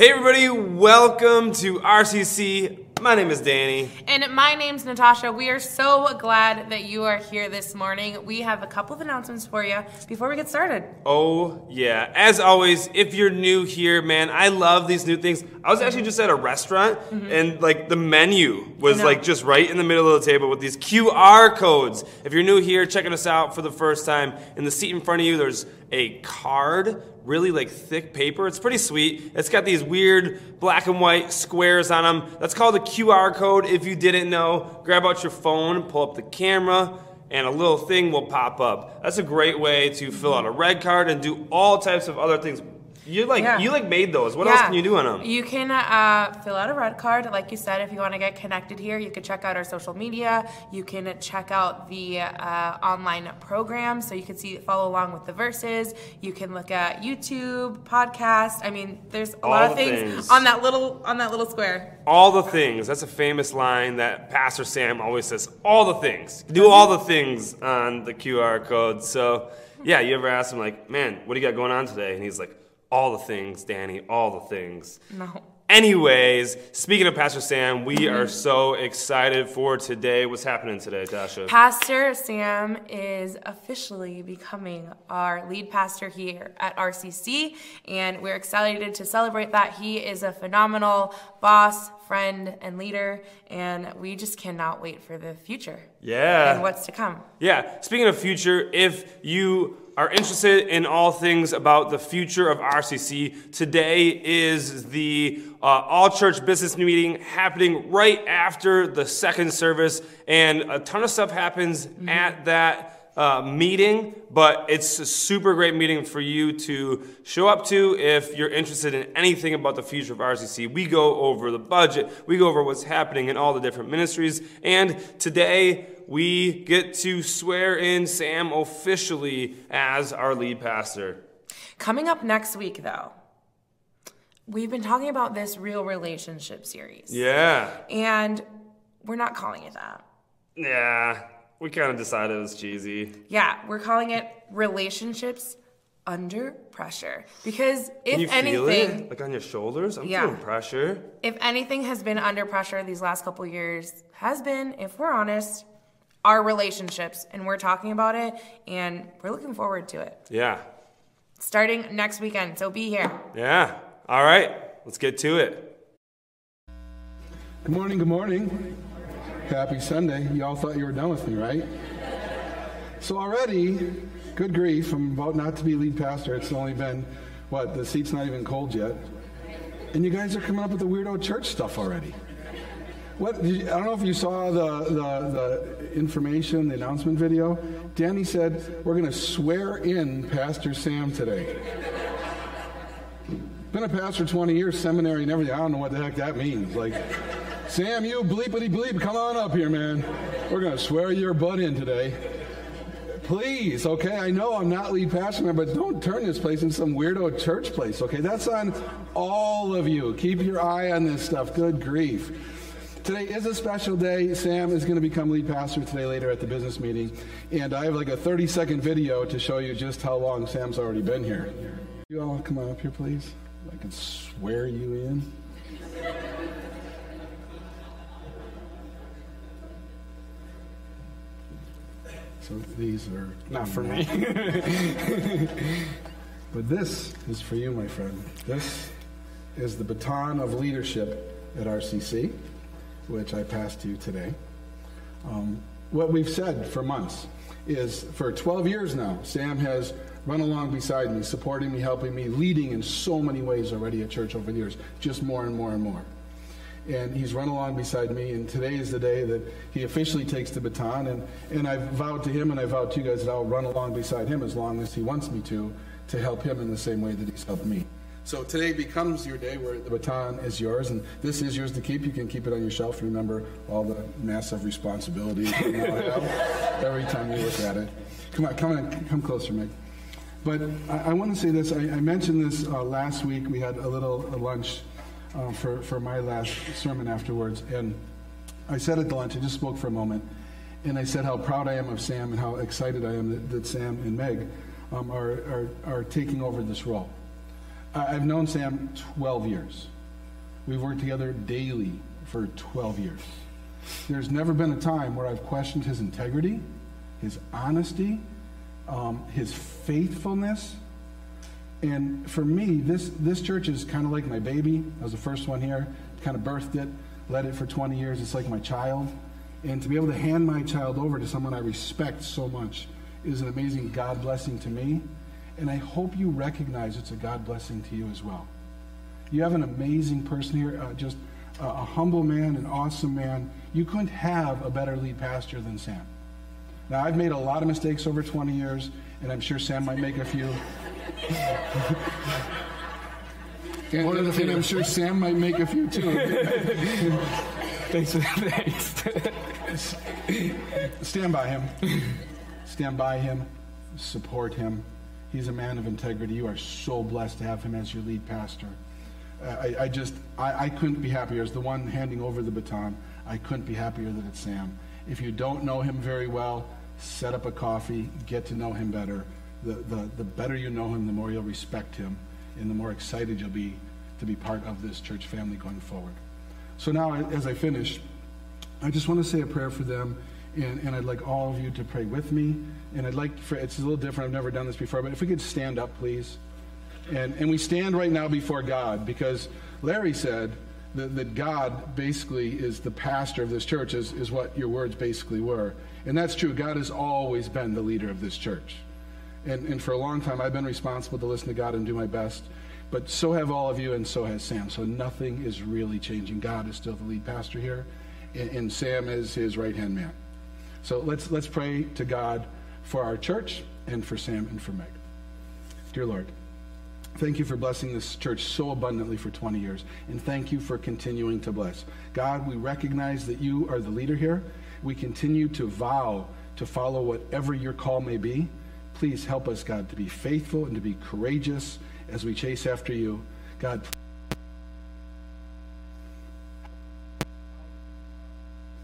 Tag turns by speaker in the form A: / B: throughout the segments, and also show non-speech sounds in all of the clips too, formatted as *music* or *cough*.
A: Hey, everybody, welcome to RCC. My name is Danny.
B: And my name's Natasha. We are so glad that you are here this morning. We have a couple of announcements for you before we get started.
A: Oh, yeah. As always, if you're new here, man, I love these new things. I was actually just at a restaurant mm-hmm. and like the menu was like just right in the middle of the table with these QR codes. If you're new here, checking us out for the first time, in the seat in front of you, there's a card, really like thick paper. It's pretty sweet. It's got these weird black and white squares on them. That's called a QR code. If you didn't know, grab out your phone, pull up the camera, and a little thing will pop up. That's a great way to fill out a red card and do all types of other things. You like
B: Yeah.
A: you like made those. What else can you do on them?
B: You can uh, fill out a red card, like you said. If you want to get connected here, you can check out our social media. You can check out the uh, online program, so you can see follow along with the verses. You can look at YouTube, podcast. I mean, there's a
A: All
B: lot of things,
A: things.
B: on that little on that little square.
A: All the things. That's a famous line that Pastor Sam always says. All the things. Do all the things on the QR code. So, yeah, you ever ask him, like, man, what do you got going on today? And he's like, all the things, Danny, all the things.
B: No.
A: Anyways, speaking of Pastor Sam, we are so excited for today. What's happening today, Tasha?
B: Pastor Sam is officially becoming our lead pastor here at RCC, and we're excited to celebrate that. He is a phenomenal boss, friend, and leader, and we just cannot wait for the future
A: yeah.
B: and what's to come.
A: Yeah, speaking of future, if you are interested in all things about the future of RCC, today is the uh, all church business meeting happening right after the second service, and a ton of stuff happens at that uh, meeting. But it's a super great meeting for you to show up to if you're interested in anything about the future of RCC. We go over the budget, we go over what's happening in all the different ministries, and today we get to swear in Sam officially as our lead pastor.
B: Coming up next week, though, we've been talking about this real relationship series,
A: Yeah.
B: and we're not calling it that.
A: Yeah. We kind of decided it was cheesy.
B: Yeah, we're calling it relationships under pressure because if
A: Can you feel
B: anything,
A: it? Like on your shoulders? I'm
B: Yeah.
A: feeling pressure.
B: if anything has been under pressure these last couple years has been if we're honest our relationships and we're talking about it and we're looking forward to it
A: Yeah.
B: starting next weekend so be here
A: Yeah. All right. Let's get to it.
C: Good morning, good morning. Happy Sunday. You all thought you were done with me, right? So already, good grief, I'm about not to be lead pastor. It's only been, what, the seat's not even cold yet. And you guys are coming up with the weirdo church stuff already. What, I don't know if you saw the, the, the information, the announcement video. Danny said, we're going to swear in Pastor Sam today. Been a pastor 20 years, seminary and everything. I don't know what the heck that means. Like, Sam, you bleepity bleep, come on up here, man. We're going to swear your butt in today. Please, okay? I know I'm not lead pastor, but don't turn this place into some weirdo church place, okay? That's on all of you. Keep your eye on this stuff. Good grief. Today is a special day. Sam is going to become lead pastor today later at the business meeting. And I have like a 30 second video to show you just how long Sam's already been here. You all come on up here, please. I can swear you in. So these are not for me. *laughs* but this is for you, my friend. This is the baton of leadership at RCC, which I pass to you today. Um, what we've said for months is for 12 years now, Sam has run along beside me, supporting me, helping me, leading in so many ways already at church over the years, just more and more and more. And he's run along beside me, and today is the day that he officially takes the baton. And, and I've vowed to him and I vowed to you guys that I'll run along beside him as long as he wants me to, to help him in the same way that he's helped me. So today becomes your day where the baton is yours, and this is yours to keep. You can keep it on your shelf. Remember all the massive responsibilities *laughs* every time you look at it. Come on, come on, come closer, Meg. But I, I want to say this. I, I mentioned this uh, last week. We had a little a lunch uh, for, for my last sermon afterwards. And I said at the lunch, I just spoke for a moment, and I said how proud I am of Sam and how excited I am that, that Sam and Meg um, are, are, are taking over this role. I've known Sam 12 years. We've worked together daily for 12 years. There's never been a time where I've questioned his integrity, his honesty, um, his faithfulness. And for me, this, this church is kind of like my baby. I was the first one here, kind of birthed it, led it for 20 years. It's like my child. And to be able to hand my child over to someone I respect so much is an amazing God blessing to me. And I hope you recognize it's a God blessing to you as well. You have an amazing person here, uh, just a, a humble man, an awesome man. You couldn't have a better lead pastor than Sam. Now, I've made a lot of mistakes over 20 years, and I'm sure Sam might make a few. and, and, and I'm sure Sam might make a few too. *laughs*
D: thanks.
C: Thanks. Stand by him. Stand by him. Support him. He's a man of integrity. You are so blessed to have him as your lead pastor. Uh, I, I just, I, I couldn't be happier. As the one handing over the baton, I couldn't be happier that it's Sam. If you don't know him very well, set up a coffee, get to know him better. The, the, the better you know him, the more you'll respect him, and the more excited you'll be to be part of this church family going forward. So now, as I finish, I just want to say a prayer for them, and, and I'd like all of you to pray with me. And I'd like for, it's a little different, I've never done this before, but if we could stand up, please. And, and we stand right now before God because Larry said that, that God basically is the pastor of this church, is, is what your words basically were. And that's true. God has always been the leader of this church. And, and for a long time, I've been responsible to listen to God and do my best. But so have all of you, and so has Sam. So nothing is really changing. God is still the lead pastor here, and, and Sam is his right hand man. So let's, let's pray to God for our church and for Sam and for Meg. Dear Lord, Thank you for blessing this church so abundantly for 20 years. And thank you for continuing to bless. God, we recognize that you are the leader here. We continue to vow to follow whatever your call may be. Please help us, God, to be faithful and to be courageous as we chase after you. God,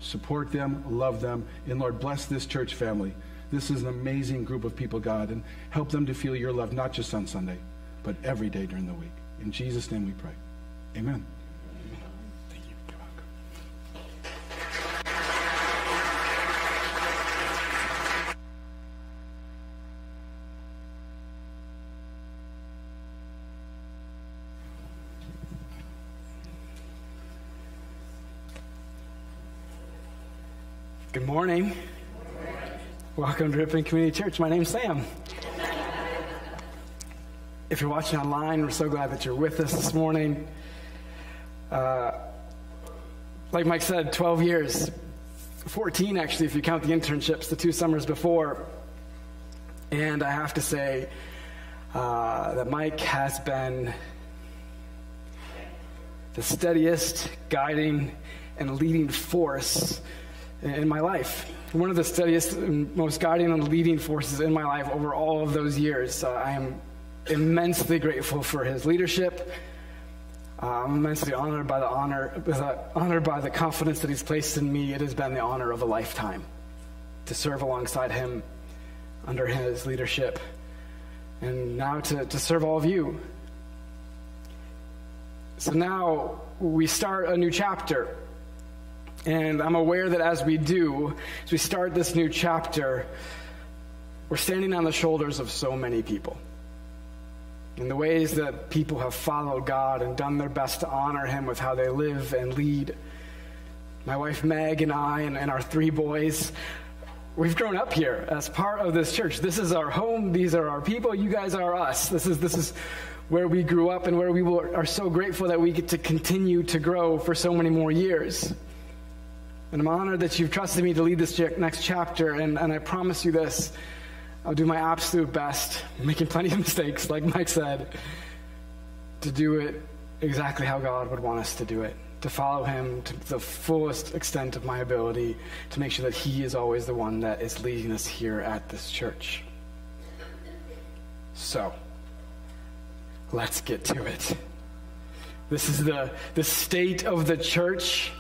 C: support them, love them, and Lord, bless this church family. This is an amazing group of people, God, and help them to feel your love, not just on Sunday but every day during the week. In Jesus' name we pray. Amen. Welcome
D: to Ripon Community Church. My name's Sam. If you're watching online, we're so glad that you're with us this morning. Uh, like Mike said, 12 years, 14 actually, if you count the internships, the two summers before. And I have to say uh, that Mike has been the steadiest, guiding, and leading force in my life. One of the steadiest most guiding and leading forces in my life over all of those years. I am immensely grateful for his leadership. Uh, I'm immensely honored by the honor, honored by the confidence that he's placed in me. It has been the honor of a lifetime to serve alongside him under his leadership, and now to, to serve all of you. So now we start a new chapter. And I'm aware that as we do, as we start this new chapter, we're standing on the shoulders of so many people. In the ways that people have followed God and done their best to honor Him with how they live and lead. My wife Meg and I and, and our three boys, we've grown up here as part of this church. This is our home. These are our people. You guys are us. This is, this is where we grew up and where we are so grateful that we get to continue to grow for so many more years. And I'm honored that you've trusted me to lead this next chapter. And, and I promise you this I'll do my absolute best, making plenty of mistakes, like Mike said, to do it exactly how God would want us to do it. To follow Him to the fullest extent of my ability, to make sure that He is always the one that is leading us here at this church. So, let's get to it. This is the, the state of the church.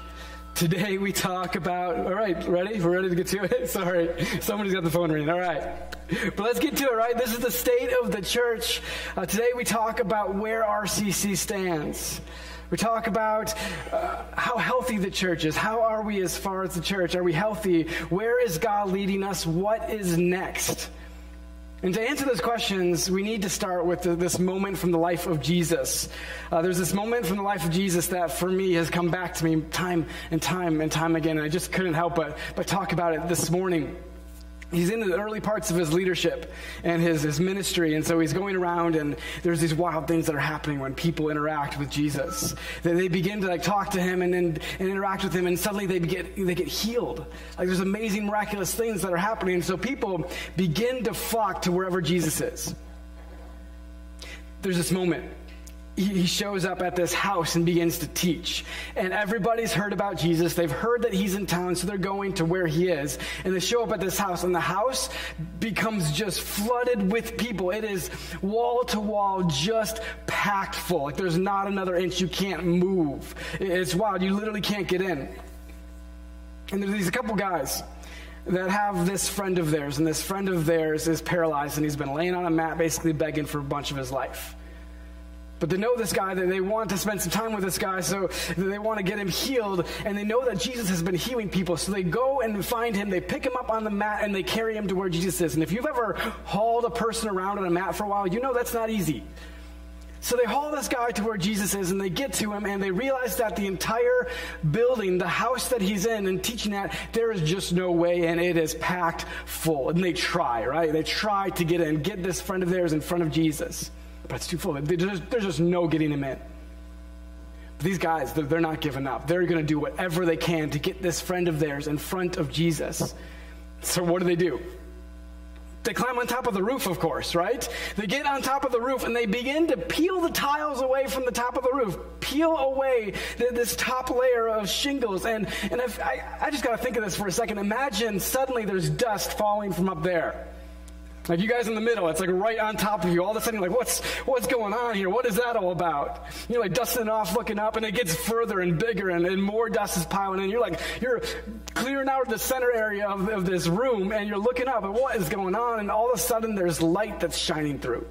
D: Today we talk about, all right, ready? We're ready to get to it? *laughs* Sorry, somebody's got the phone ringing. All right. But let's get to it, right? This is the state of the church. Uh, today we talk about where RCC stands. We talk about uh, how healthy the church is. How are we as far as the church? Are we healthy? Where is God leading us? What is next? And to answer those questions, we need to start with the, this moment from the life of Jesus. Uh, there's this moment from the life of Jesus that, for me, has come back to me time and time and time again. And I just couldn't help but, but talk about it this morning he's in the early parts of his leadership and his, his ministry and so he's going around and there's these wild things that are happening when people interact with jesus. They, they begin to like talk to him and, and, and interact with him and suddenly they get they get healed. Like there's amazing miraculous things that are happening and so people begin to flock to wherever jesus is. There's this moment he shows up at this house and begins to teach. And everybody's heard about Jesus. They've heard that he's in town, so they're going to where he is. And they show up at this house, and the house becomes just flooded with people. It is wall to wall, just packed full. Like there's not another inch you can't move. It's wild. You literally can't get in. And there's these couple guys that have this friend of theirs, and this friend of theirs is paralyzed, and he's been laying on a mat basically begging for a bunch of his life. But they know this guy, that they want to spend some time with this guy, so they want to get him healed. And they know that Jesus has been healing people. So they go and find him, they pick him up on the mat, and they carry him to where Jesus is. And if you've ever hauled a person around on a mat for a while, you know that's not easy. So they haul this guy to where Jesus is, and they get to him, and they realize that the entire building, the house that he's in and teaching at, there is just no way, and it is packed full. And they try, right? They try to get in, get this friend of theirs in front of Jesus but it's too full. There's, there's just no getting him in. But these guys, they're, they're not giving up. They're going to do whatever they can to get this friend of theirs in front of Jesus. So what do they do? They climb on top of the roof, of course, right? They get on top of the roof and they begin to peel the tiles away from the top of the roof, peel away the, this top layer of shingles. And, and I, I just got to think of this for a second. Imagine suddenly there's dust falling from up there. Like you guys in the middle, it's like right on top of you. All of a sudden, you're like, what's, what's going on here? What is that all about? You're like dusting off, looking up, and it gets further and bigger, and, and more dust is piling in. You're like, you're clearing out the center area of, of this room, and you're looking up, and what is going on? And all of a sudden, there's light that's shining through.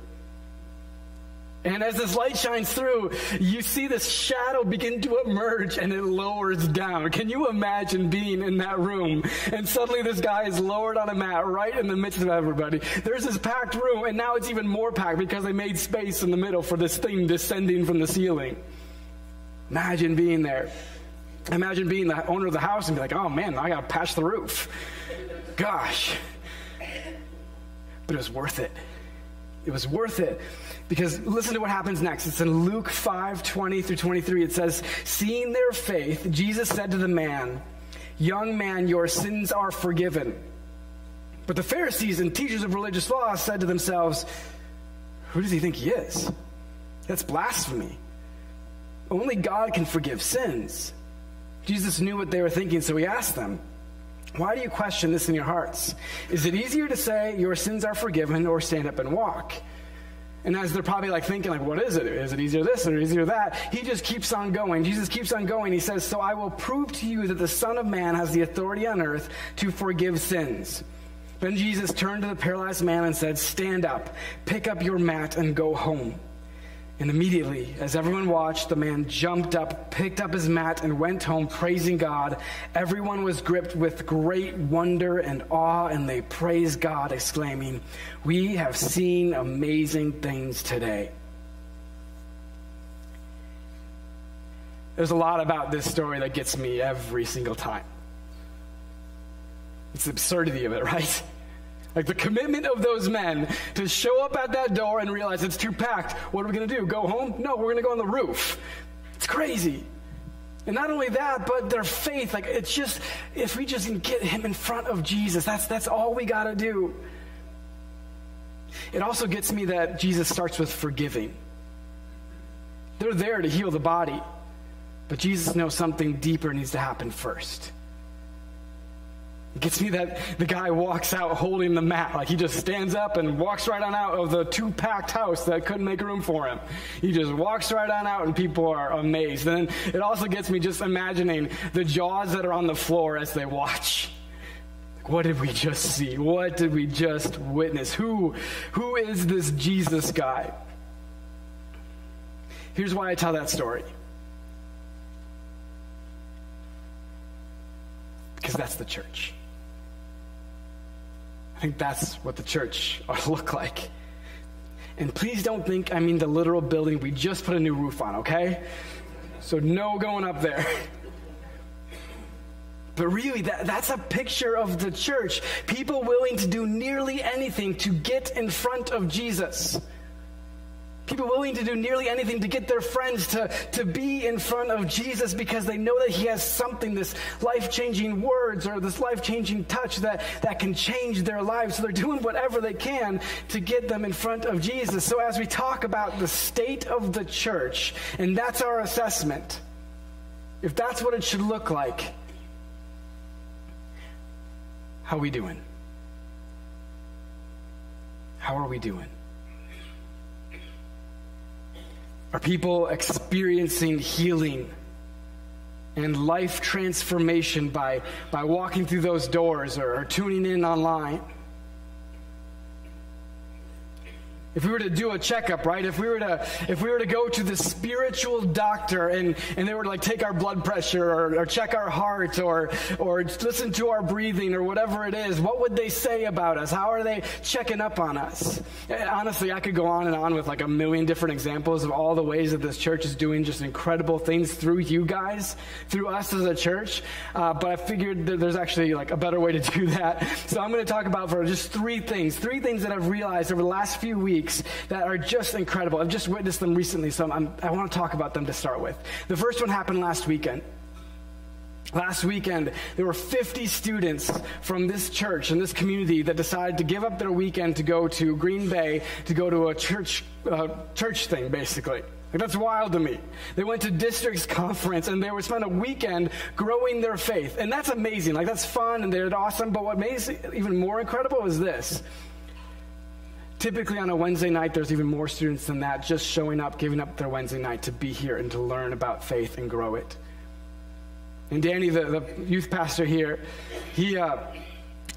D: And as this light shines through, you see this shadow begin to emerge and it lowers down. Can you imagine being in that room? And suddenly this guy is lowered on a mat right in the midst of everybody. There's this packed room, and now it's even more packed because they made space in the middle for this thing descending from the ceiling. Imagine being there. Imagine being the owner of the house and be like, oh man, I gotta patch the roof. Gosh. But it was worth it. It was worth it because listen to what happens next. It's in Luke 5 20 through 23. It says, Seeing their faith, Jesus said to the man, Young man, your sins are forgiven. But the Pharisees and teachers of religious law said to themselves, Who does he think he is? That's blasphemy. Only God can forgive sins. Jesus knew what they were thinking, so he asked them, Why do you question this in your hearts? Is it easier to say, Your sins are forgiven, or stand up and walk? And as they're probably like thinking, like, what is it? Is it easier this or easier that? He just keeps on going. Jesus keeps on going. He says, So I will prove to you that the Son of Man has the authority on earth to forgive sins. Then Jesus turned to the paralyzed man and said, Stand up, pick up your mat, and go home. And immediately, as everyone watched, the man jumped up, picked up his mat, and went home praising God. Everyone was gripped with great wonder and awe, and they praised God, exclaiming, We have seen amazing things today. There's a lot about this story that gets me every single time. It's the absurdity of it, *laughs* right? Like the commitment of those men to show up at that door and realize it's too packed. What are we going to do? Go home? No, we're going to go on the roof. It's crazy. And not only that, but their faith, like it's just, if we just get him in front of Jesus, that's, that's all we got to do. It also gets me that Jesus starts with forgiving. They're there to heal the body, but Jesus knows something deeper needs to happen first. It gets me that the guy walks out holding the mat. Like he just stands up and walks right on out of the too packed house that couldn't make room for him. He just walks right on out and people are amazed. And then it also gets me just imagining the jaws that are on the floor as they watch. What did we just see? What did we just witness? Who, who is this Jesus guy? Here's why I tell that story. Because that's the church. I think that's what the church *laughs* ought to look like. And please don't think I mean the literal building we just put a new roof on, okay? So no going up there. *laughs* But really, that, that's a picture of the church. People willing to do nearly anything to get in front of Jesus. People willing to do nearly anything to get their friends to, to be in front of Jesus because they know that He has something, this life changing words or this life changing touch that, that can change their lives. So they're doing whatever they can to get them in front of Jesus. So as we talk about the state of the church, and that's our assessment, if that's what it should look like, how are we doing? How are we doing? Are people experiencing healing and life transformation by, by walking through those doors or, or tuning in online? If we were to do a checkup, right? If we were to if we were to go to the spiritual doctor and, and they were to like take our blood pressure or, or check our heart or or listen to our breathing or whatever it is, what would they say about us? How are they checking up on us? Honestly, I could go on and on with like a million different examples of all the ways that this church is doing just incredible things through you guys, through us as a church. Uh, but I figured that there's actually like a better way to do that. So I'm going to talk about for just three things, three things that I've realized over the last few weeks weeks that are just incredible. I've just witnessed them recently, so I'm, i want to talk about them to start with. The first one happened last weekend. Last weekend, there were 50 students from this church and this community that decided to give up their weekend to go to Green Bay to go to a church uh, church thing, basically. Like, that's wild to me. They went to districts conference and they would spend a weekend growing their faith. And that's amazing. Like, that's fun and they're awesome. But what makes it even more incredible is this Typically on a Wednesday night, there's even more students than that just showing up, giving up their Wednesday night to be here and to learn about faith and grow it. And Danny, the, the youth pastor here, he uh,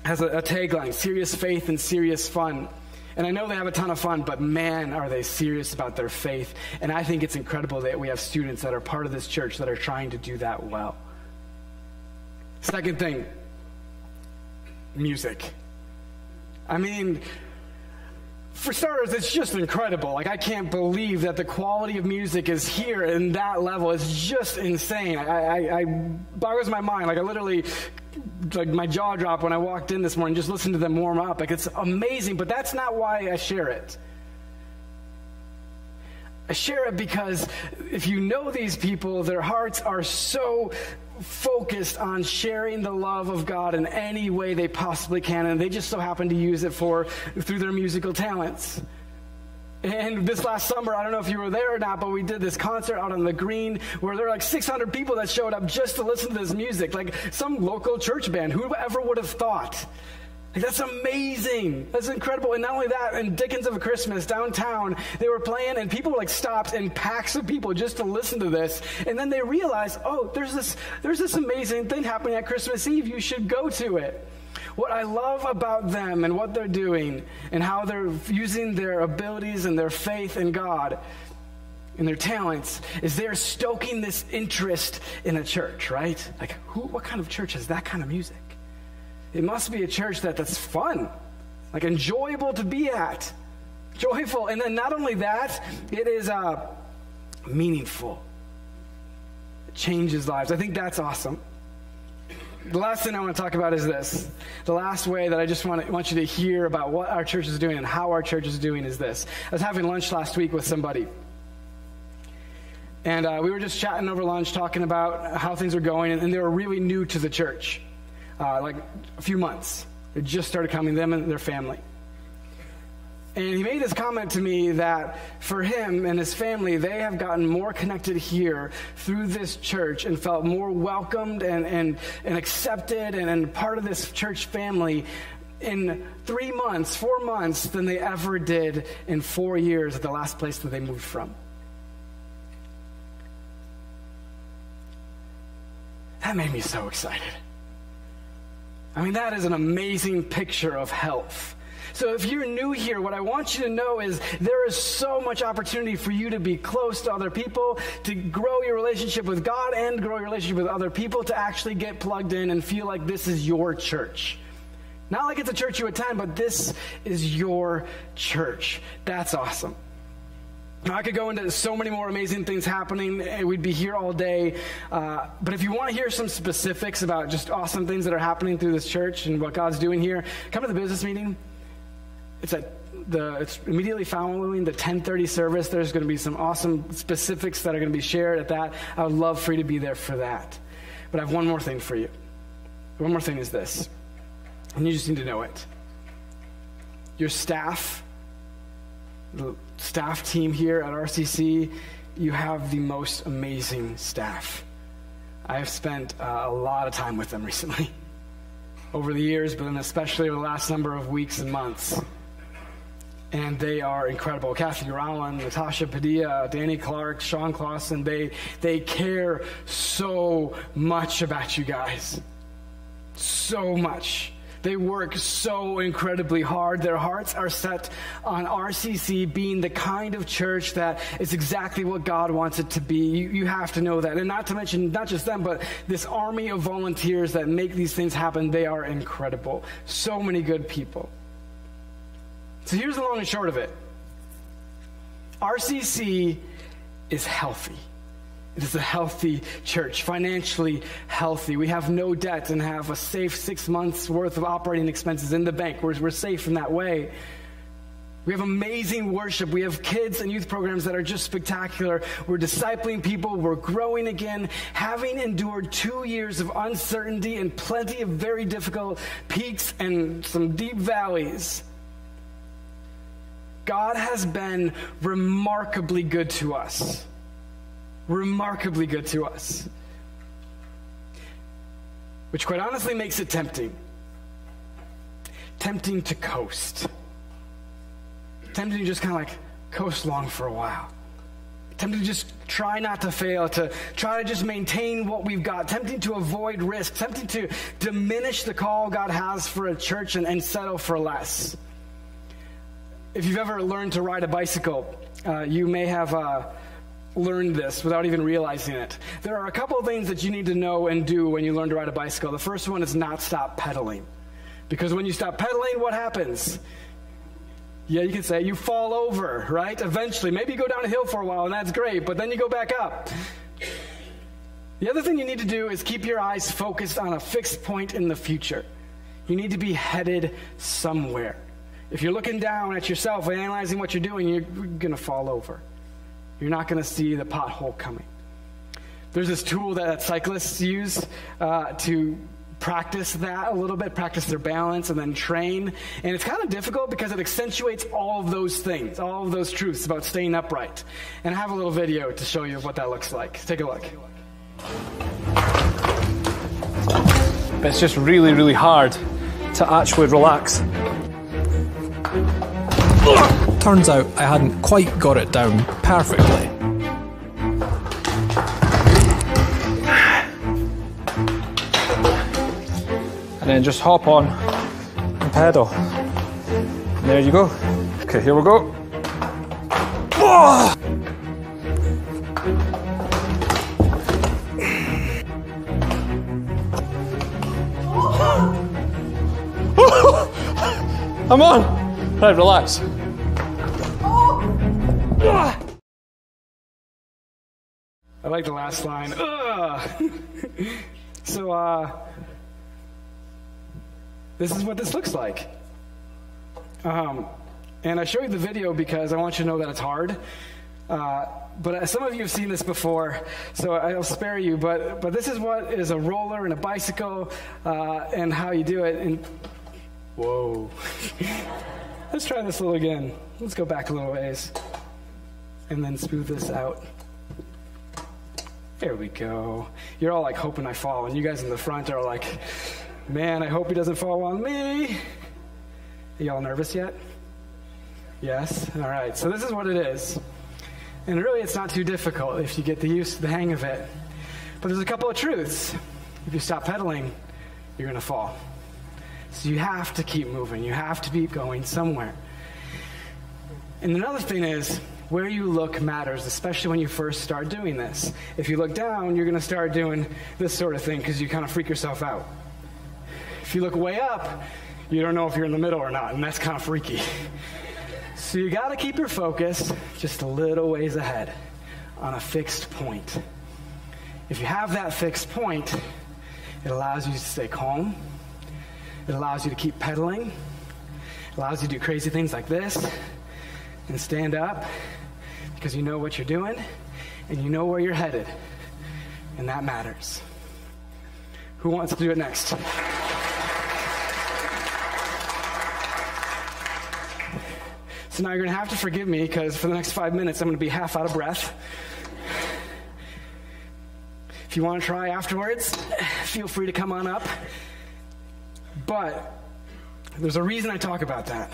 D: has a, a tagline serious faith and serious fun. And I know they have a ton of fun, but man, are they serious about their faith. And I think it's incredible that we have students that are part of this church that are trying to do that well. Second thing music. I mean, for starters, it's just incredible. Like, I can't believe that the quality of music is here in that level. It's just insane. I, I, I boggles my mind. Like, I literally, like, my jaw dropped when I walked in this morning, just listened to them warm up. Like, it's amazing, but that's not why I share it. I share it because if you know these people, their hearts are so focused on sharing the love of God in any way they possibly can, and they just so happen to use it for through their musical talents. And this last summer, I don't know if you were there or not, but we did this concert out on the green where there were like 600 people that showed up just to listen to this music, like some local church band. Whoever would have thought? That's amazing. That's incredible. And not only that, in Dickens of a Christmas downtown, they were playing and people like stopped in packs of people just to listen to this. And then they realized, oh, there's this, there's this amazing thing happening at Christmas Eve. You should go to it. What I love about them and what they're doing and how they're using their abilities and their faith in God and their talents is they're stoking this interest in a church, right? Like, who, what kind of church has that kind of music? It must be a church that, that's fun, like enjoyable to be at, joyful. And then not only that, it is uh, meaningful. It changes lives. I think that's awesome. The last thing I want to talk about is this. The last way that I just want, to, want you to hear about what our church is doing and how our church is doing is this. I was having lunch last week with somebody. And uh, we were just chatting over lunch, talking about how things are going, and, and they were really new to the church uh, like a few months. They just started coming, them and their family. And he made this comment to me that for him and his family, they have gotten more connected here through this church and felt more welcomed and, and, and accepted and, and part of this church family in three months, four months, than they ever did in four years at the last place that they moved from. That made me so excited. I mean, that is an amazing picture of health. So if you're new here, what I want you to know is there is so much opportunity for you to be close to other people, to grow your relationship with God and grow your relationship with other people, to actually get plugged in and feel like this is your church. Not like it's a church you attend, but this is your church. That's awesome. I could go into so many more amazing things happening. We'd be here all day. Uh, but if you want to hear some specifics about just awesome things that are happening through this church and what God's doing here, come to the business meeting. It's at the it's immediately following the 10:30 service. There's going to be some awesome specifics that are going to be shared at that. I would love for you to be there for that. But I have one more thing for you. One more thing is this, and you just need to know it. Your staff, staff team here at RCC, you have the most amazing staff. I have spent uh, a lot of time with them recently, *laughs* over the years, but then especially over the last number of weeks and months and they are incredible. Kathy Rowland, Natasha Padilla, Danny Clark, Sean Clausen, they, they care so much about you guys. So much. They work so incredibly hard. Their hearts are set on RCC being the kind of church that is exactly what God wants it to be. You, you have to know that. And not to mention, not just them, but this army of volunteers that make these things happen, they are incredible. So many good people. So here's the long and short of it RCC is healthy. It is a healthy church, financially healthy. We have no debt and have a safe six months worth of operating expenses in the bank. We're, we're safe in that way. We have amazing worship. We have kids and youth programs that are just spectacular. We're discipling people. We're growing again. Having endured two years of uncertainty and plenty of very difficult peaks and some deep valleys, God has been remarkably good to us. Remarkably good to us. Which, quite honestly, makes it tempting. Tempting to coast. Tempting to just kind of like coast along for a while. Tempting to just try not to fail, to try to just maintain what we've got. Tempting to avoid risk. Tempting to diminish the call God has for a church and, and settle for less. If you've ever learned to ride a bicycle, uh, you may have uh, learned this without even realizing it. There are a couple of things that you need to know and do when you learn to ride a bicycle. The first one is not stop pedaling. Because when you stop pedaling, what happens? Yeah, you can say you fall over, right? Eventually. Maybe you go down a hill for a while, and that's great, but then you go back up. The other thing you need to do is keep your eyes focused on a fixed point in the future. You need to be headed somewhere. If you're looking down at yourself and analyzing what you're doing, you're going to fall over. You're not going to see the pothole coming. There's this tool that cyclists use uh, to practice that a little bit, practice their balance, and then train. And it's kind of difficult because it accentuates all of those things, all of those truths about staying upright. And I have a little video to show you what that looks like. Take a look.
E: But it's just really, really hard to actually relax.
F: Turns out I hadn't quite got it down perfectly.
E: And then just hop on and pedal. And there you go. Okay, here we go. *laughs* I'm on. Right, relax.
D: I like the last line. *laughs* So, uh, this is what this looks like. Um, and I show you the video because I want you to know that it's hard. Uh, but some of you have seen this before, so I'll spare you. But but this is what is a roller and a bicycle, uh, and how you do it. And whoa, *laughs* let's try this a little again. Let's go back a little ways, and then smooth this out. There we go. You're all like hoping I fall, and you guys in the front are like, man, I hope he doesn't fall on me. Are y'all nervous yet? Yes? All right. So this is what it is. And really, it's not too difficult if you get the use, the hang of it. But there's a couple of truths. If you stop pedaling, you're going to fall. So you have to keep moving. You have to be going somewhere. And another thing is, where you look matters, especially when you first start doing this. If you look down, you're going to start doing this sort of thing because you kind of freak yourself out. If you look way up, you don't know if you're in the middle or not, and that's kind of freaky. So you got to keep your focus just a little ways ahead on a fixed point. If you have that fixed point, it allows you to stay calm. It allows you to keep pedaling. It allows you to do crazy things like this and stand up because you know what you're doing and you know where you're headed. And that matters. Who wants to do it next? So now you're going to have to forgive me because for the next five minutes I'm going to be half out of breath. If you want to try afterwards, feel free to come on up. But there's a reason I talk about that.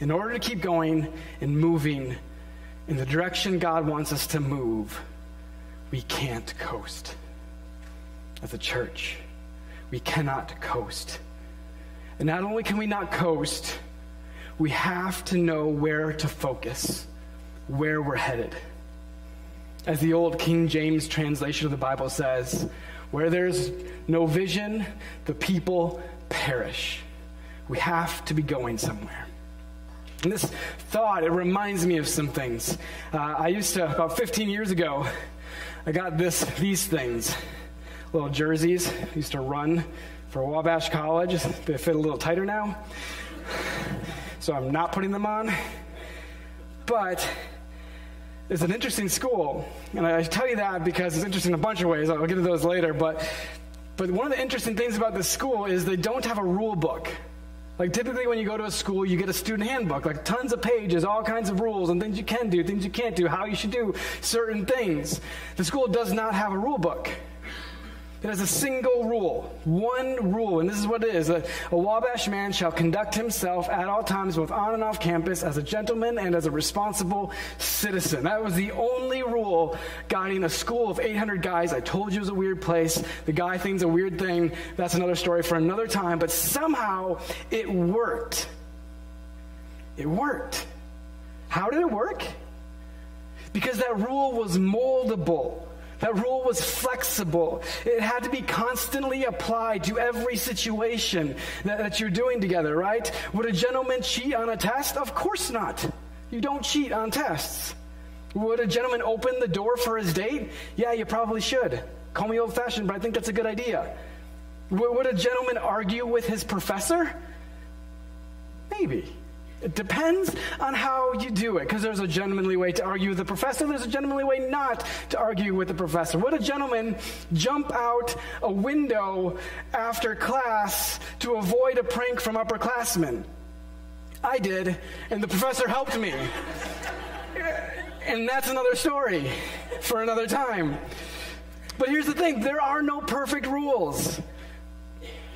D: In order to keep going and moving in the direction God wants us to move, we can't coast. As a church, we cannot coast. And not only can we not coast, we have to know where to focus, where we're headed. As the old King James translation of the Bible says, where there's no vision, the people perish. We have to be going somewhere. And this thought, it reminds me of some things. Uh, I used to, about 15 years ago, I got this, these things, little jerseys. I used to run for Wabash College. They fit a little tighter now. So I'm not putting them on. But it's an interesting school. And I tell you that because it's interesting in a bunch of ways. I'll get to those later. But, but one of the interesting things about this school is they don't have a rule book. Like typically when you go to a school, you get a student handbook, like tons of pages, all kinds of rules and things you can do, things you can't do, how you should do certain things. The school does not have a rule book. It has a single rule, one rule, and this is what it is. A, Wabash man shall conduct himself at all times, both on and off campus, as a gentleman and as a responsible citizen. That was the only rule guiding a school of 800 guys. I told you it was a weird place. The guy thing's a weird thing. That's another story for another time, but somehow it worked. It worked. How did it work? Because that rule was moldable. That rule was flexible. It had to be constantly applied to every situation that, that, you're doing together, right? Would a gentleman cheat on a test? Of course not. You don't cheat on tests. Would a gentleman open the door for his date? Yeah, you probably should. Call me old fashioned, but I think that's a good idea. Would a gentleman argue with his professor? Maybe. It depends on how you do it, because there's a gentlemanly way to argue with the professor, there's a gentlemanly way not to argue with the professor. Would a gentleman jump out a window after class to avoid a prank from upperclassmen? I did, and the professor helped me. and that's another story for another time. But here's the thing there are no perfect rules.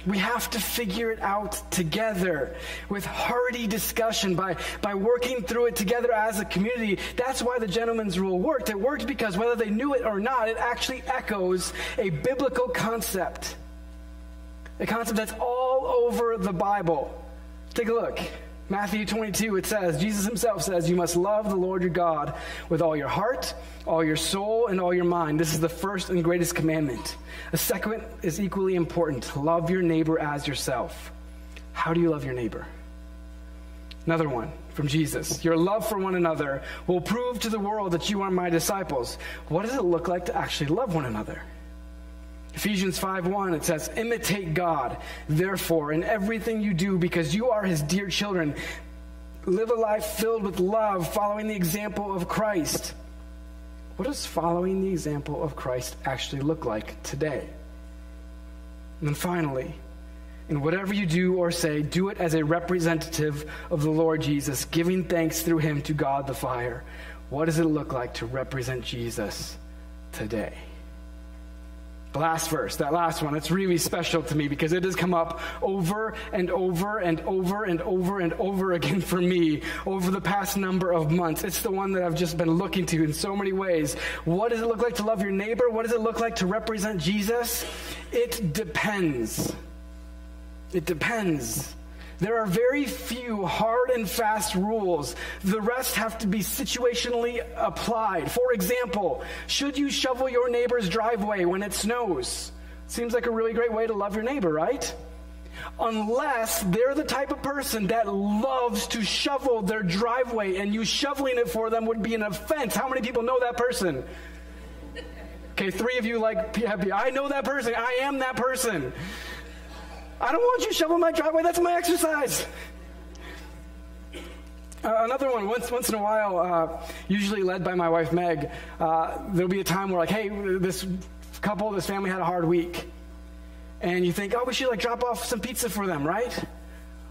D: We have to figure it out together with hearty discussion by, by working through it together as a community. That's why the gentleman's rule worked. It worked because whether they knew it or not, it actually echoes a biblical concept. A concept that's all over the Bible. Take a look. Matthew 22, it says, Jesus himself says, You must love the Lord your God with all your heart, all your soul, and all your mind. This is the first and greatest commandment. A second is equally important love your neighbor as yourself. How do you love your neighbor? Another one from Jesus. Your love for one another will prove to the world that you are my disciples. What does it look like to actually love one another? Ephesians 5:1 it says imitate God therefore in everything you do because you are his dear children live a life filled with love following the example of Christ. What does following the example of Christ actually look like today? And then finally, in whatever you do or say, do it as a representative of the Lord Jesus, giving thanks through him to God the Father. What does it look like to represent Jesus today? The last verse, that last one, it's really special to me because it has come up over and over and over and over and over again for me over the past number of months. It's the one that I've just been looking to in so many ways. What does it look like to love your neighbor? What does it look like to represent Jesus? It depends. It depends. There are very few hard and fast rules. The rest have to be situationally applied. For example, should you shovel your neighbor's driveway when it snows? Seems like a really great way to love your neighbor, right? Unless they're the type of person that loves to shovel their driveway and you shoveling it for them would be an offense. How many people know that person? Okay, three of you like. I know that person. I am that person. I don't want you shoveling my driveway. That's my exercise. Uh, another one, once, once in a while, uh, usually led by my wife Meg, uh, there'll be a time where, like, hey, this couple, this family had a hard week. And you think, oh, we should, like, drop off some pizza for them, right?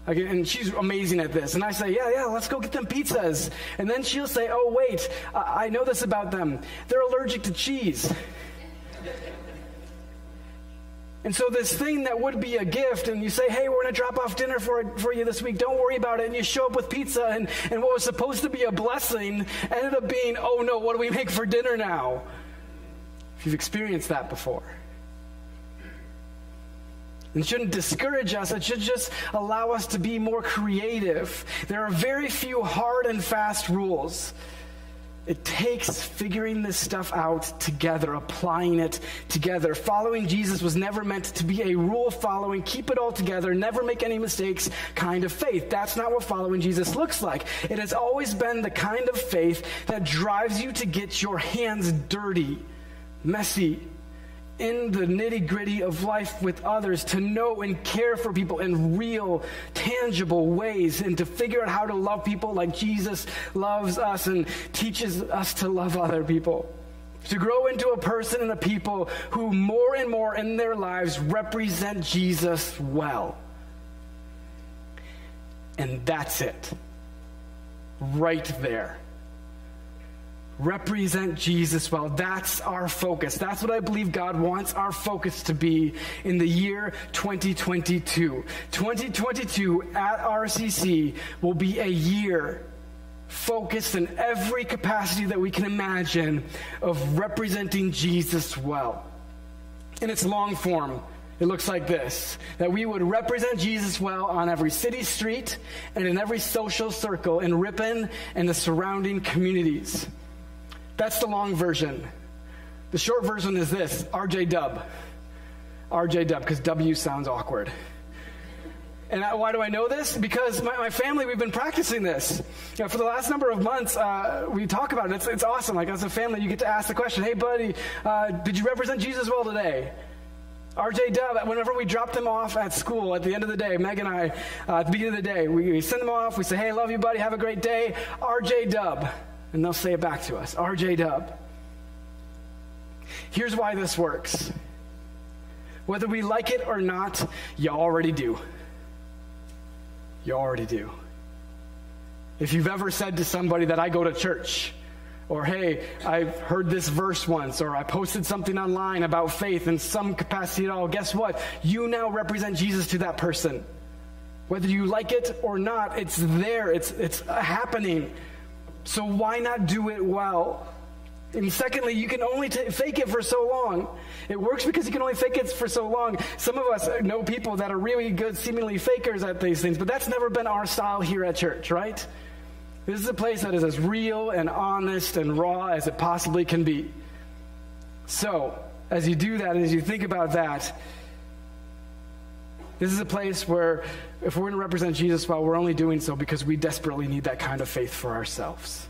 D: Like, and she's amazing at this. And I say, yeah, yeah, let's go get them pizzas. And then she'll say, oh, wait, I know this about them. They're allergic to cheese. And so this thing that would be a gift, and you say, hey, we're going to drop off dinner for, for you this week. Don't worry about it. And you show up with pizza, and, and what was supposed to be a blessing ended up being, oh no, what do we make for dinner now? If you've experienced that before. It shouldn't discourage us. It should just allow us to be more creative. There are very few hard and fast rules. It takes figuring this stuff out together, applying it together. Following Jesus was never meant to be a rule following, keep it all together, never make any mistakes kind of faith. That's not what following Jesus looks like. It has always been the kind of faith that drives you to get your hands dirty, messy, in the nitty gritty of life with others, to know and care for people in real, tangible ways, and to figure out how to love people like Jesus loves us and teaches us to love other people. To grow into a person and a people who more and more in their lives represent Jesus well. And that's it. Right there represent Jesus well. That's our focus. That's what I believe God wants our focus to be in the year 2022. 2022 at RCC will be a year focused in every capacity that we can imagine of representing Jesus well. In its long form, it looks like this that we would represent Jesus well on every city street and in every social circle in Ripon and the surrounding communities. That's the long version. The short version is this RJ Dub. RJ Dub, because W sounds awkward. And I, why do I know this? Because my, my, family, we've been practicing this. You know, for the last number of months, uh, we talk about it. It's, it's, awesome. Like, as a family, you get to ask the question hey, buddy, uh, did you represent Jesus well today? RJ Dub, whenever we drop them off at school at the end of the day, Meg and I, uh, at the beginning of the day, we, we send them off. We say, hey, love you, buddy. Have a great day. RJ Dub and they'll say it back to us RJ Dub. Here's why this works. Whether we like it or not, you already do. You already do. If you've ever said to somebody that I go to church, or hey, I've heard this verse once, or I posted something online about faith in some capacity at all, guess what? You now represent Jesus to that person. Whether you like it or not, it's there, it's, it's happening. So why not do it well? And secondly, you can only t- fake it for so long. It works because you can only fake it for so long. Some of us know people that are really good, seemingly fakers at these things, but that's never been our style here at church, right? This is a place that is as real and honest and raw as it possibly can be. So, as you do that, and as you think about that, this is a place where if we're going to represent Jesus well, we're only doing so because we desperately need that kind of faith for ourselves.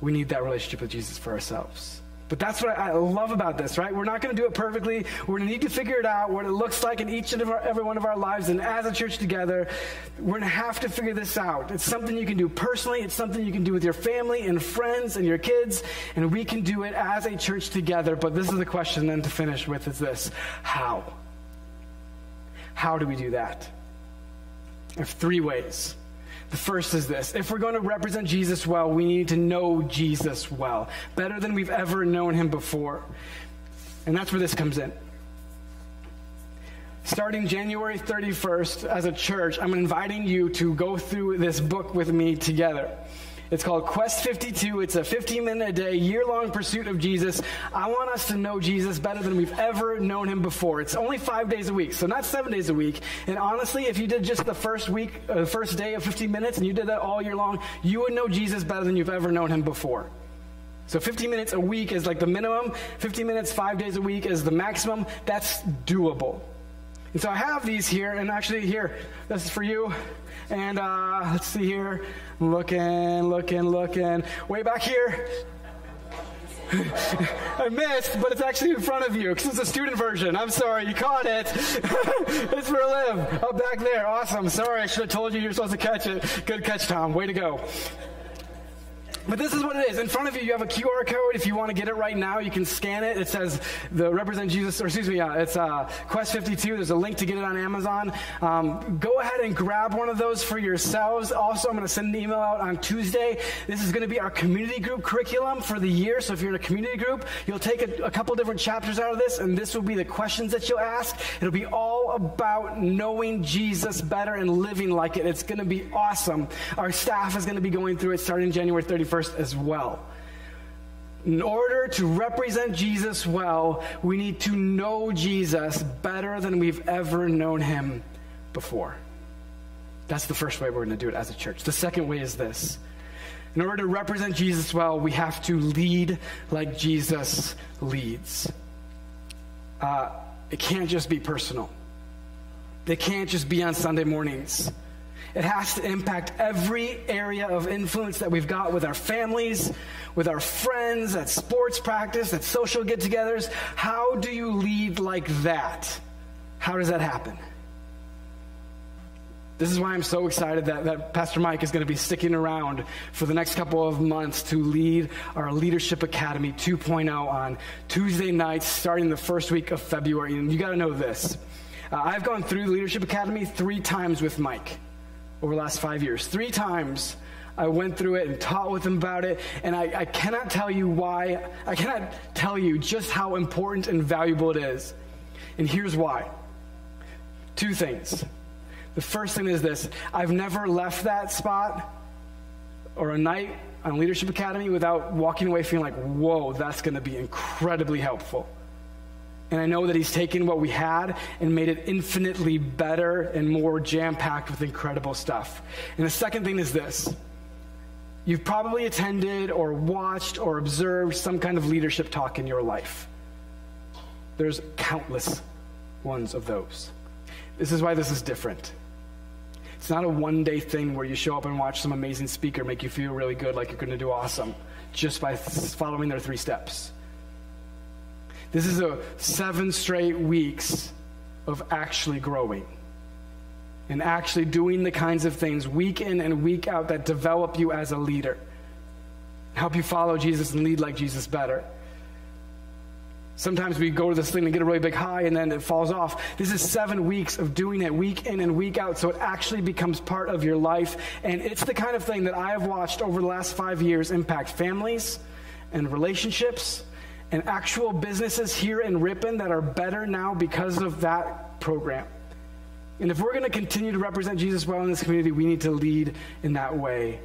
D: We need that relationship with Jesus for ourselves. But that's what I love about this, right? We're not going to do it perfectly. We're going to need to figure it out, what it looks like in each and every one of our lives. And as a church together, we're going to have to figure this out. It's something you can do personally, it's something you can do with your family and friends and your kids. And we can do it as a church together. But this is the question then to finish with is this How? How do we do that? I have three ways. The first is this if we're going to represent Jesus well, we need to know Jesus well, better than we've ever known him before. And that's where this comes in. starting January 31st as a church, I'm inviting you to go through this book with me together. It's called Quest 52. It's a 15 minute a day, year long pursuit of Jesus. I want us to know Jesus better than we've ever known him before. It's only five days a week, so not seven days a week. And honestly, if you did just the first week, uh, first day of 15 minutes, and you did that all year long, you would know Jesus better than you've ever known him before. So 15 minutes a week is like the minimum, 15 minutes five days a week is the maximum. That's doable. And so I have these here, and actually, here, this is for you. And uh, let's see here. Looking, looking, looking. Way back here. *laughs* I missed, but it's actually in front of you because it's a student version. I'm sorry, you caught it. *laughs* it's for Liv. Up back there. Awesome. Sorry, I should have told you you're supposed to catch it. Good catch, Tom. Way to go. But this is what it is. In front of you, you have a QR code. If you want to get it right now, you can scan it. It says the Represent Jesus, or excuse me, uh, it's uh, Quest 52. There's a link to get it on Amazon. Um, go ahead and grab one of those for yourselves. Also, I'm going to send an email out on Tuesday. This is going to be our community group curriculum for the year. So if you're in a community group, you'll take a, a couple different chapters out of this, and this will be the questions that you'll ask. It'll be all about knowing Jesus better and living like it. It's going to be awesome. Our staff is going to be going through it starting January 31st as well. In order to represent Jesus well, we need to know Jesus better than we've ever known him before. That's the first way we're going to do it as a church. The second way is this. In order to represent Jesus well, we have to lead like Jesus leads. Uh, it can't just be personal. It can't just be on Sunday mornings. It has to impact every area of influence that we've got with our families, with our friends, at sports practice, at social get togethers. How do you lead like that? How does that happen? This is why I'm so excited that, that Pastor Mike is going to be sticking around for the next couple of months to lead our Leadership Academy 2.0 on Tuesday nights starting the first week of February. And you got to know this. Uh, I've gone through Leadership Academy three times with Mike over the last five years. Three times I went through it and taught with them about it, and I, I, cannot tell you why, I cannot tell you just how important and valuable it is. And here's why two things. The first thing is this I've never left that spot or a night on Leadership Academy without walking away feeling like, whoa, that's going to be incredibly helpful. And I know that He's taken what we had and made it infinitely better and more jam packed with incredible stuff. And the second thing is this you've probably attended or watched or observed some kind of leadership talk in your life. There's countless ones of those. This is why this is different. It's not a one day thing where you show up and watch some amazing speaker make you feel really good like you're going to do awesome just by following their three steps. This is a seven straight weeks of actually growing and actually doing the kinds of things week in and week out that develop you as a leader, help you follow Jesus and lead like Jesus better. Sometimes we go to this thing and get a really big high and then it falls off. This is seven weeks of doing it week in and week out, so it actually becomes part of your life. And it's the kind of thing that I have watched over the last five years impact families and relationships and actual businesses here in Ripon that are better now because of that program. And if we're going to continue to represent Jesus well in this community, we need to lead in that way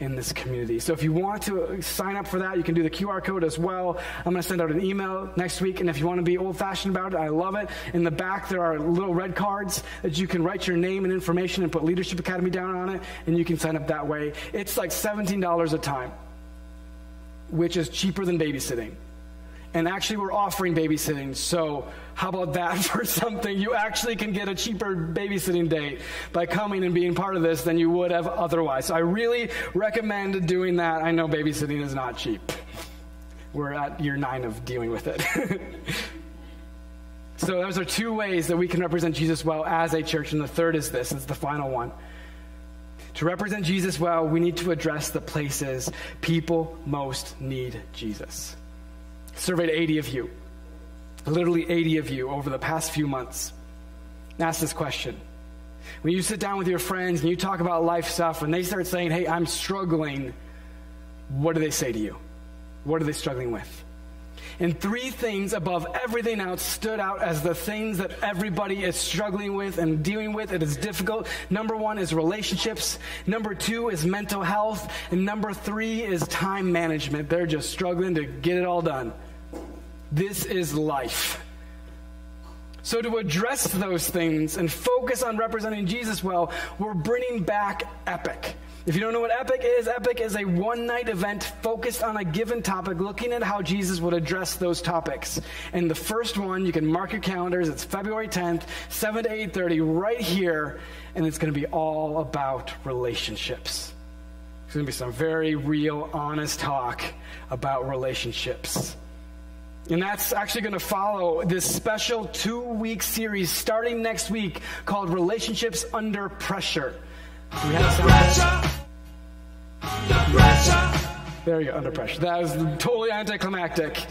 D: in this community. So if you want to sign up for that, you can do the QR code as well. I'm going to send out an email next week. And if you want to be old fashioned about it, I love it. In the back, there are little red cards that you can write your name and information and put Leadership Academy down on it. And you can sign up that way. It's like $17 a time, which is cheaper than babysitting. And actually, we're offering babysitting. So, how about that *laughs* for something? You actually can get a cheaper babysitting date by coming and being part of this than you would have otherwise. So, I really recommend doing that. I know babysitting is not cheap. We're at year nine of dealing with it. *laughs* so, those are two ways that we can represent Jesus well as a church. And the third is this it's the final one. To represent Jesus well, we need to address the places people most need Jesus surveyed 80 of you, literally 80 of you over the past few months. Ask this question. When you sit down with your friends and you talk about life stuff and they start saying, hey, I'm struggling, what do they say to you? What are they struggling with? And three things above everything else stood out as the things that everybody is struggling with and dealing with. It is difficult. Number one is relationships. Number two is mental health. And number three is time management. They're just struggling to get it all done. This is life. So, to address those things and focus on representing Jesus well, we're bringing back Epic. If you don't know what Epic is, Epic is a one night event focused on a given topic, looking at how Jesus would address those topics. And the first one, you can mark your calendars, it's February 10th, 7 to 8.30, right here, and it's going to be all about relationships. It's going to be some very real, honest talk about relationships. And that's actually going to follow this special two week series starting next week called Relationships Under Pressure. We have there you go, under pressure. That was totally anticlimactic.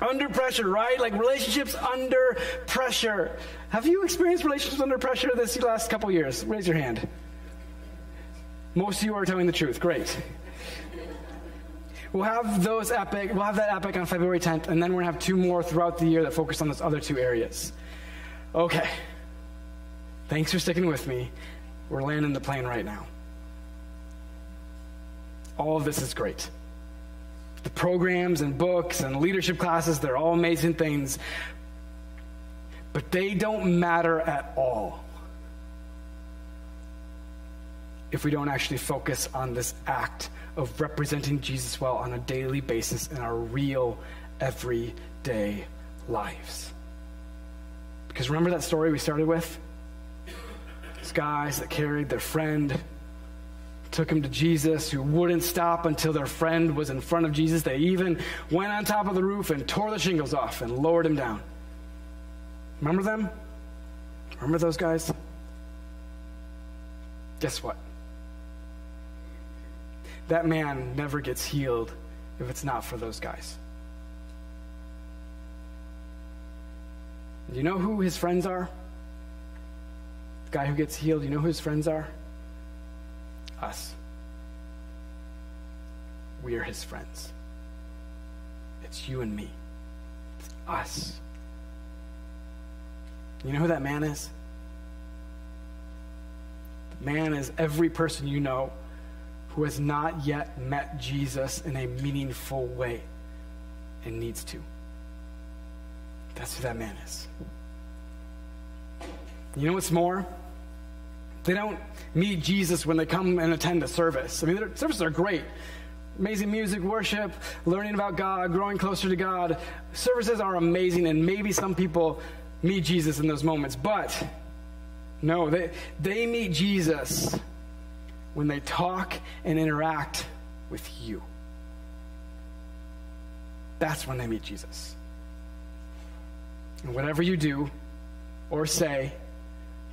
D: under pressure, right? Like relationships under pressure. Have you experienced relationships under pressure this last couple years? Raise your hand. Most of you are telling the truth. Great. We'll have those epic, we'll have that epic on February 10th, and then we're gonna have two more throughout the year that focus on those other two areas. Okay. Thanks for sticking with me. We're landing the plane right now. All of this is great. The programs and books and leadership classes, they're all amazing things, but they don't matter at all if we don't actually focus on this act of representing Jesus well on a daily basis in our real, everyday lives. Because remember that story we started with? Guys that carried their friend, took him to Jesus, who wouldn't stop until their friend was in front of Jesus. They even went on top of the roof and tore the shingles off and lowered him down. Remember them? Remember those guys? Guess what? that man never gets healed if it's not for those guys. Do you know who his friends are? Guy who gets healed, you know who his friends are? Us. We are his friends. It's you and me. It's us. You know who that man is? The man is every person you know who has not yet met Jesus in a meaningful way and needs to. That's who that man is. You know what's more? They don't meet Jesus when they come and attend a service. I mean, their services are great. Amazing music, worship, learning about God, growing closer to God. Services are amazing, and maybe some people meet Jesus in those moments. But no, they, they meet Jesus when they talk and interact with you. That's when they meet Jesus. And whatever you do or say,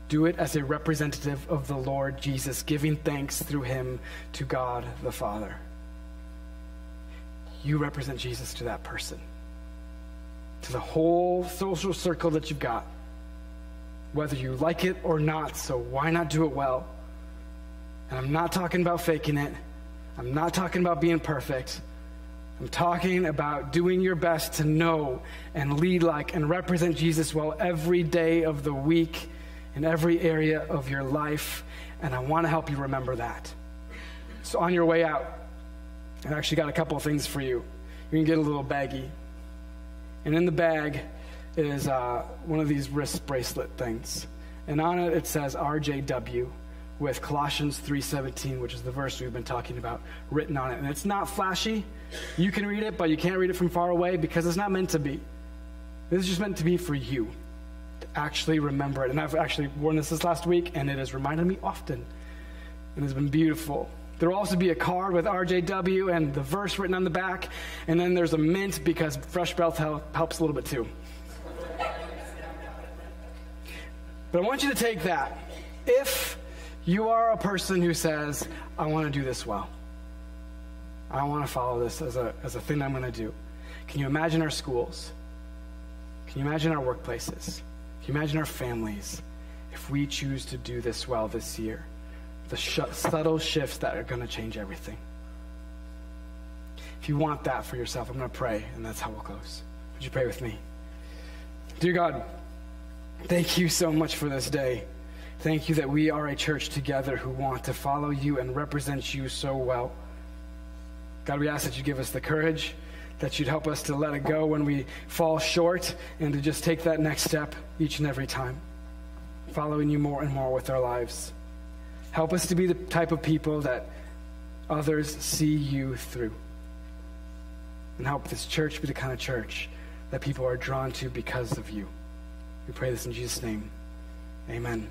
D: do it as a representative of the Lord Jesus, giving thanks through him to God the Father. You represent Jesus to that person, to the whole social circle that you've got, whether you like it or not. So why not do it well? And I'm not talking about faking it. I'm not talking about being perfect. I'm talking about doing your best to know and lead like and represent Jesus well every day of the week in every area of your life. And I want to help you remember that. So, on your way out, I actually got a couple of things for you. You can get a little baggie. And in the bag is uh, one of these wrist bracelet things. And on it, it says RJW with Colossians 3:17, which is the verse we've been talking about, written on it. And it's not flashy. You can read it, but you can't read it from far away because it's not meant to be. This is just meant to be for you actually remember it. And I've actually worn this this last week, and it has reminded me often. And it's been beautiful. There will also be a card with RJW and the verse written on the back. And then there's a mint because fresh breath helps a little bit too. But I want you to take that. If you are a person who says, I want to do this well. I want to follow this as a, as a thing I'm going to do. Can you imagine our schools? Can you imagine our workplaces? Can you imagine our families if we choose to do this well this year? The sh- subtle shifts that are going to change everything. If you want that for yourself, I'm going to pray, and that's how we'll close. Would you pray with me? Dear God, thank you so much for this day. Thank you that we are a church together who want to follow you and represent you so well. God, we ask that you give us the courage, that you'd help us to let it go when we fall short, and to just take that next step each and every time, following you more and more with our lives. Help us to be the type of people that others see you through. And help this church be the kind of church that people are drawn to because of you. We pray this in Jesus' name. Amen.